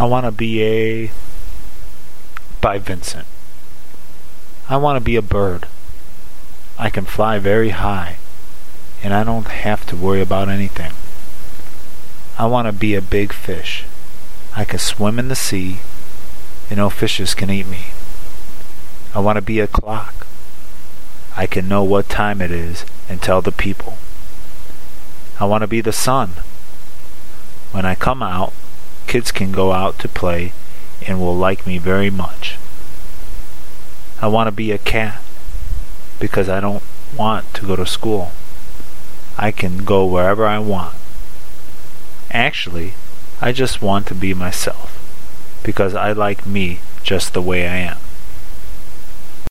I want to be a. by Vincent. I want to be a bird. I can fly very high, and I don't have to worry about anything. I want to be a big fish. I can swim in the sea, and no fishes can eat me. I want to be a clock. I can know what time it is and tell the people. I want to be the sun. When I come out, kids can go out to play and will like me very much. I want to be a cat because I don't want to go to school. I can go wherever I want. Actually, I just want to be myself because I like me just the way I am.